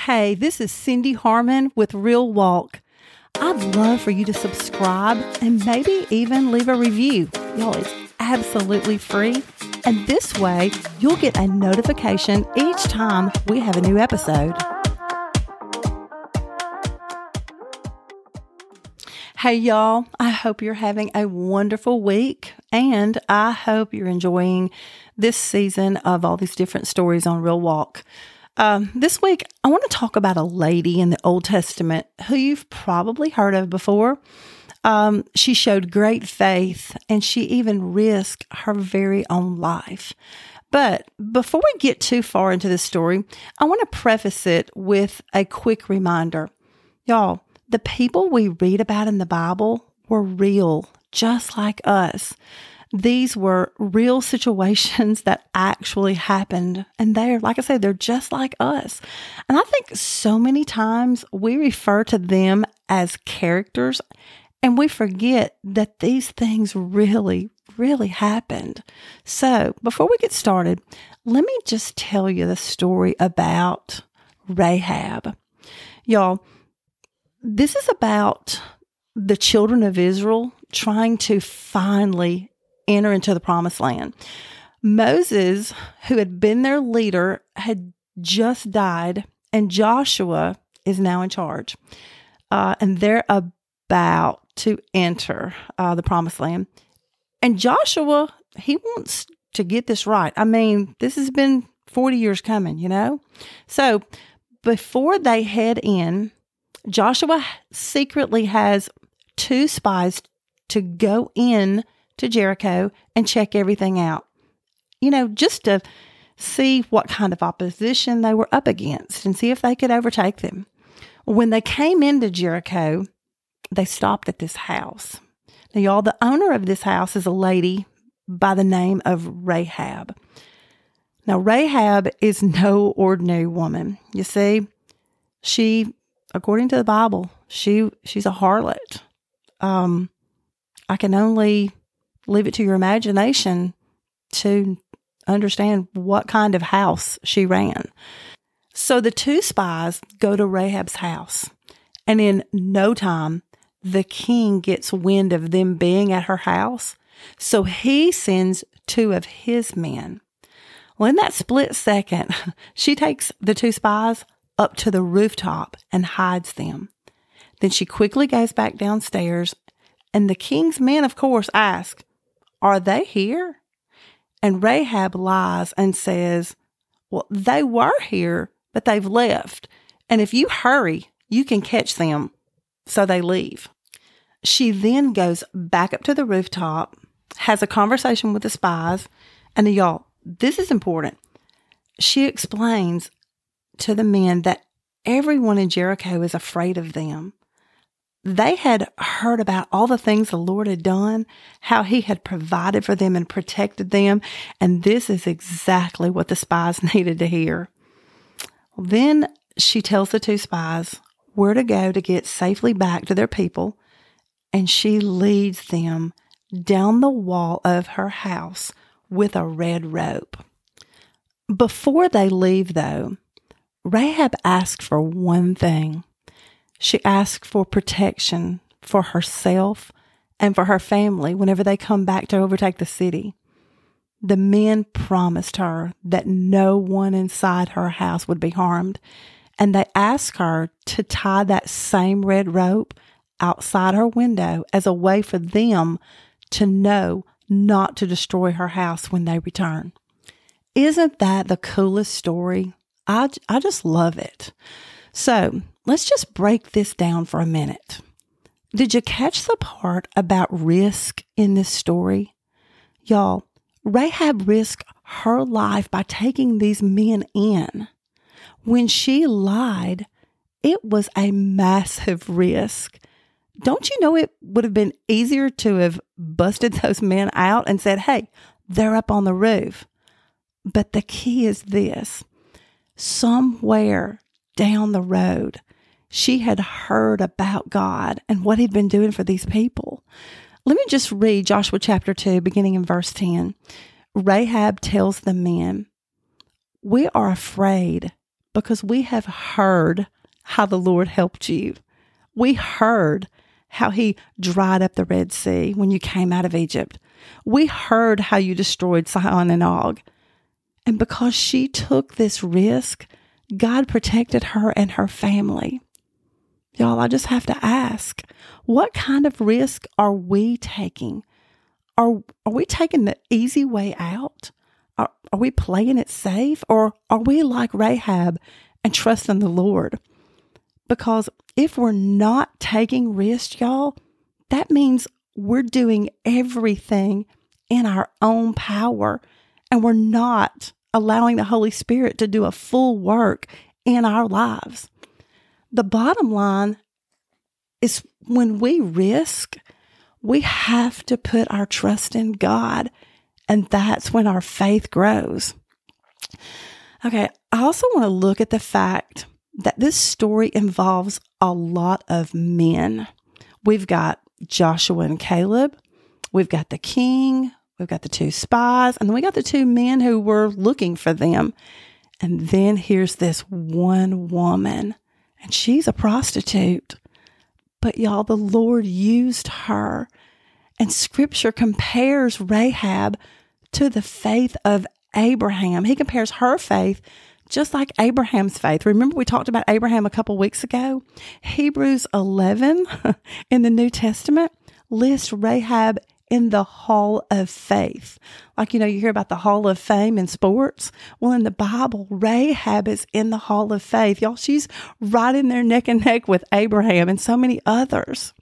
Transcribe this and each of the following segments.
Hey, this is Cindy Harmon with Real Walk. I'd love for you to subscribe and maybe even leave a review. Y'all, it's absolutely free. And this way, you'll get a notification each time we have a new episode. Hey, y'all. I hope you're having a wonderful week and I hope you're enjoying this season of all these different stories on Real Walk. Um, this week, I want to talk about a lady in the Old Testament who you've probably heard of before. Um, she showed great faith and she even risked her very own life. But before we get too far into this story, I want to preface it with a quick reminder. Y'all, the people we read about in the Bible were real, just like us these were real situations that actually happened. And they're, like I said, they're just like us. And I think so many times we refer to them as characters and we forget that these things really, really happened. So before we get started, let me just tell you the story about Rahab. Y'all, this is about the children of Israel trying to finally enter into the promised land. Moses, who had been their leader, had just died, and Joshua is now in charge. Uh, and they're about to enter uh, the promised land. And Joshua, he wants to get this right. I mean, this has been 40 years coming, you know? So before they head in, Joshua secretly has two spies to go in to Jericho and check everything out. You know, just to see what kind of opposition they were up against and see if they could overtake them. When they came into Jericho, they stopped at this house. Now, y'all, the owner of this house is a lady by the name of Rahab. Now, Rahab is no ordinary woman. You see, she, according to the Bible, she she's a harlot. Um, I can only leave it to your imagination to understand what kind of house she ran. So the two spies go to Rahab's house, and in no time, the king gets wind of them being at her house. So he sends two of his men. Well, in that split second, she takes the two spies up to the rooftop and hides them. Then she quickly goes back downstairs, and the king's men, of course, ask, are they here? And Rahab lies and says, Well, they were here, but they've left. And if you hurry, you can catch them. So they leave. She then goes back up to the rooftop, has a conversation with the spies, and y'all, this is important. She explains to the men that everyone in Jericho is afraid of them they had heard about all the things the Lord had done, how he had provided for them and protected them. And this is exactly what the spies needed to hear. Then she tells the two spies where to go to get safely back to their people. And she leads them down the wall of her house with a red rope. Before they leave, though, Rahab asked for one thing. She asked for protection for herself and for her family whenever they come back to overtake the city. The men promised her that no one inside her house would be harmed, and they asked her to tie that same red rope outside her window as a way for them to know not to destroy her house when they return. Isn't that the coolest story? I, I just love it. So let's just break this down for a minute. Did you catch the part about risk in this story? Y'all, Rahab risked her life by taking these men in. When she lied, it was a massive risk. Don't you know it would have been easier to have busted those men out and said, hey, they're up on the roof? But the key is this somewhere down the road, she had heard about God and what he'd been doing for these people. Let me just read Joshua chapter 2, beginning in verse 10. Rahab tells the men, We are afraid because we have heard how the Lord helped you. We heard how he dried up the Red Sea when you came out of Egypt. We heard how you destroyed Sihon and Og. And because she took this risk, God protected her and her family. Y'all, I just have to ask, what kind of risk are we taking? Are, are we taking the easy way out? Are, are we playing it safe? Or are we like Rahab and trusting the Lord? Because if we're not taking risks, y'all, that means we're doing everything in our own power and we're not allowing the Holy Spirit to do a full work in our lives. The bottom line is when we risk, we have to put our trust in God, and that's when our faith grows. Okay, I also want to look at the fact that this story involves a lot of men. We've got Joshua and Caleb, we've got the king, we've got the two spies, and then we got the two men who were looking for them. And then here's this one woman, and she's a prostitute. But y'all, the Lord used her. And scripture compares Rahab to the faith of Abraham. He compares her faith just like Abraham's faith. Remember, we talked about Abraham a couple weeks ago? Hebrews 11 in the New Testament lists Rahab in the Hall of Faith. Like, you know, you hear about the Hall of Fame in sports. Well, in the Bible, Rahab is in the Hall of Faith. Y'all, she's right in there neck and neck with Abraham and so many others.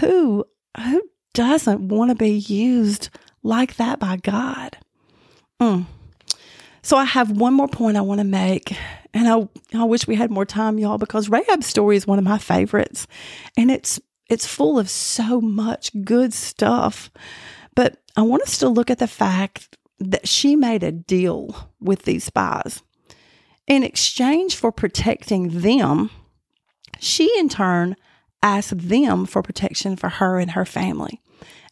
Who, who doesn't want to be used like that by God? Mm. So I have one more point I want to make. And I, I wish we had more time, y'all, because Rahab's story is one of my favorites. And it's it's full of so much good stuff. But I want us to look at the fact that she made a deal with these spies. In exchange for protecting them, she in turn asked them for protection for her and her family.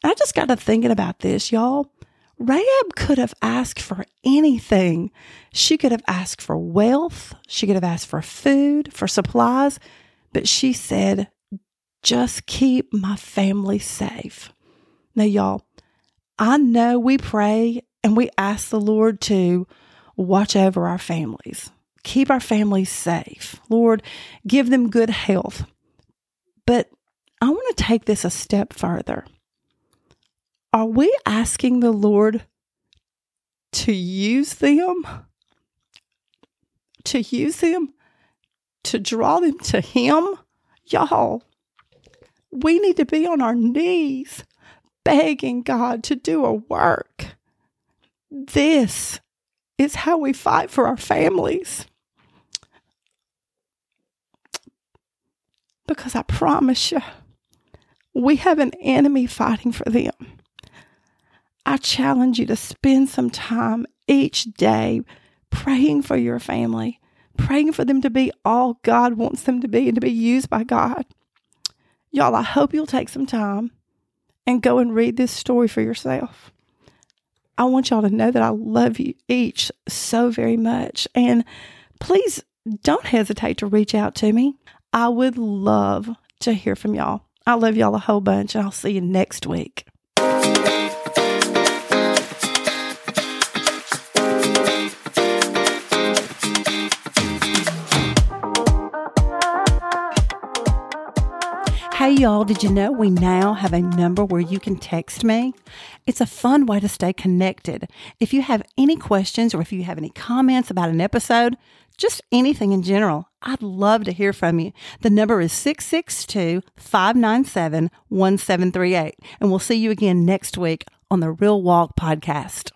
And I just got to thinking about this, y'all. Rahab could have asked for anything. She could have asked for wealth. She could have asked for food, for supplies. But she said, just keep my family safe. Now, y'all, I know we pray and we ask the Lord to watch over our families, keep our families safe. Lord, give them good health. But I want to take this a step further are we asking the Lord to use them? To use them? To draw them to Him? Y'all, we need to be on our knees begging God to do a work. This is how we fight for our families. Because I promise you, we have an enemy fighting for them. I challenge you to spend some time each day praying for your family, praying for them to be all God wants them to be and to be used by God. Y'all, I hope you'll take some time and go and read this story for yourself. I want y'all to know that I love you each so very much. And please don't hesitate to reach out to me. I would love to hear from y'all. I love y'all a whole bunch, and I'll see you next week. Hey, y'all, did you know we now have a number where you can text me? It's a fun way to stay connected. If you have any questions or if you have any comments about an episode, just anything in general, I'd love to hear from you. The number is 662 597 1738. And we'll see you again next week on the Real Walk Podcast.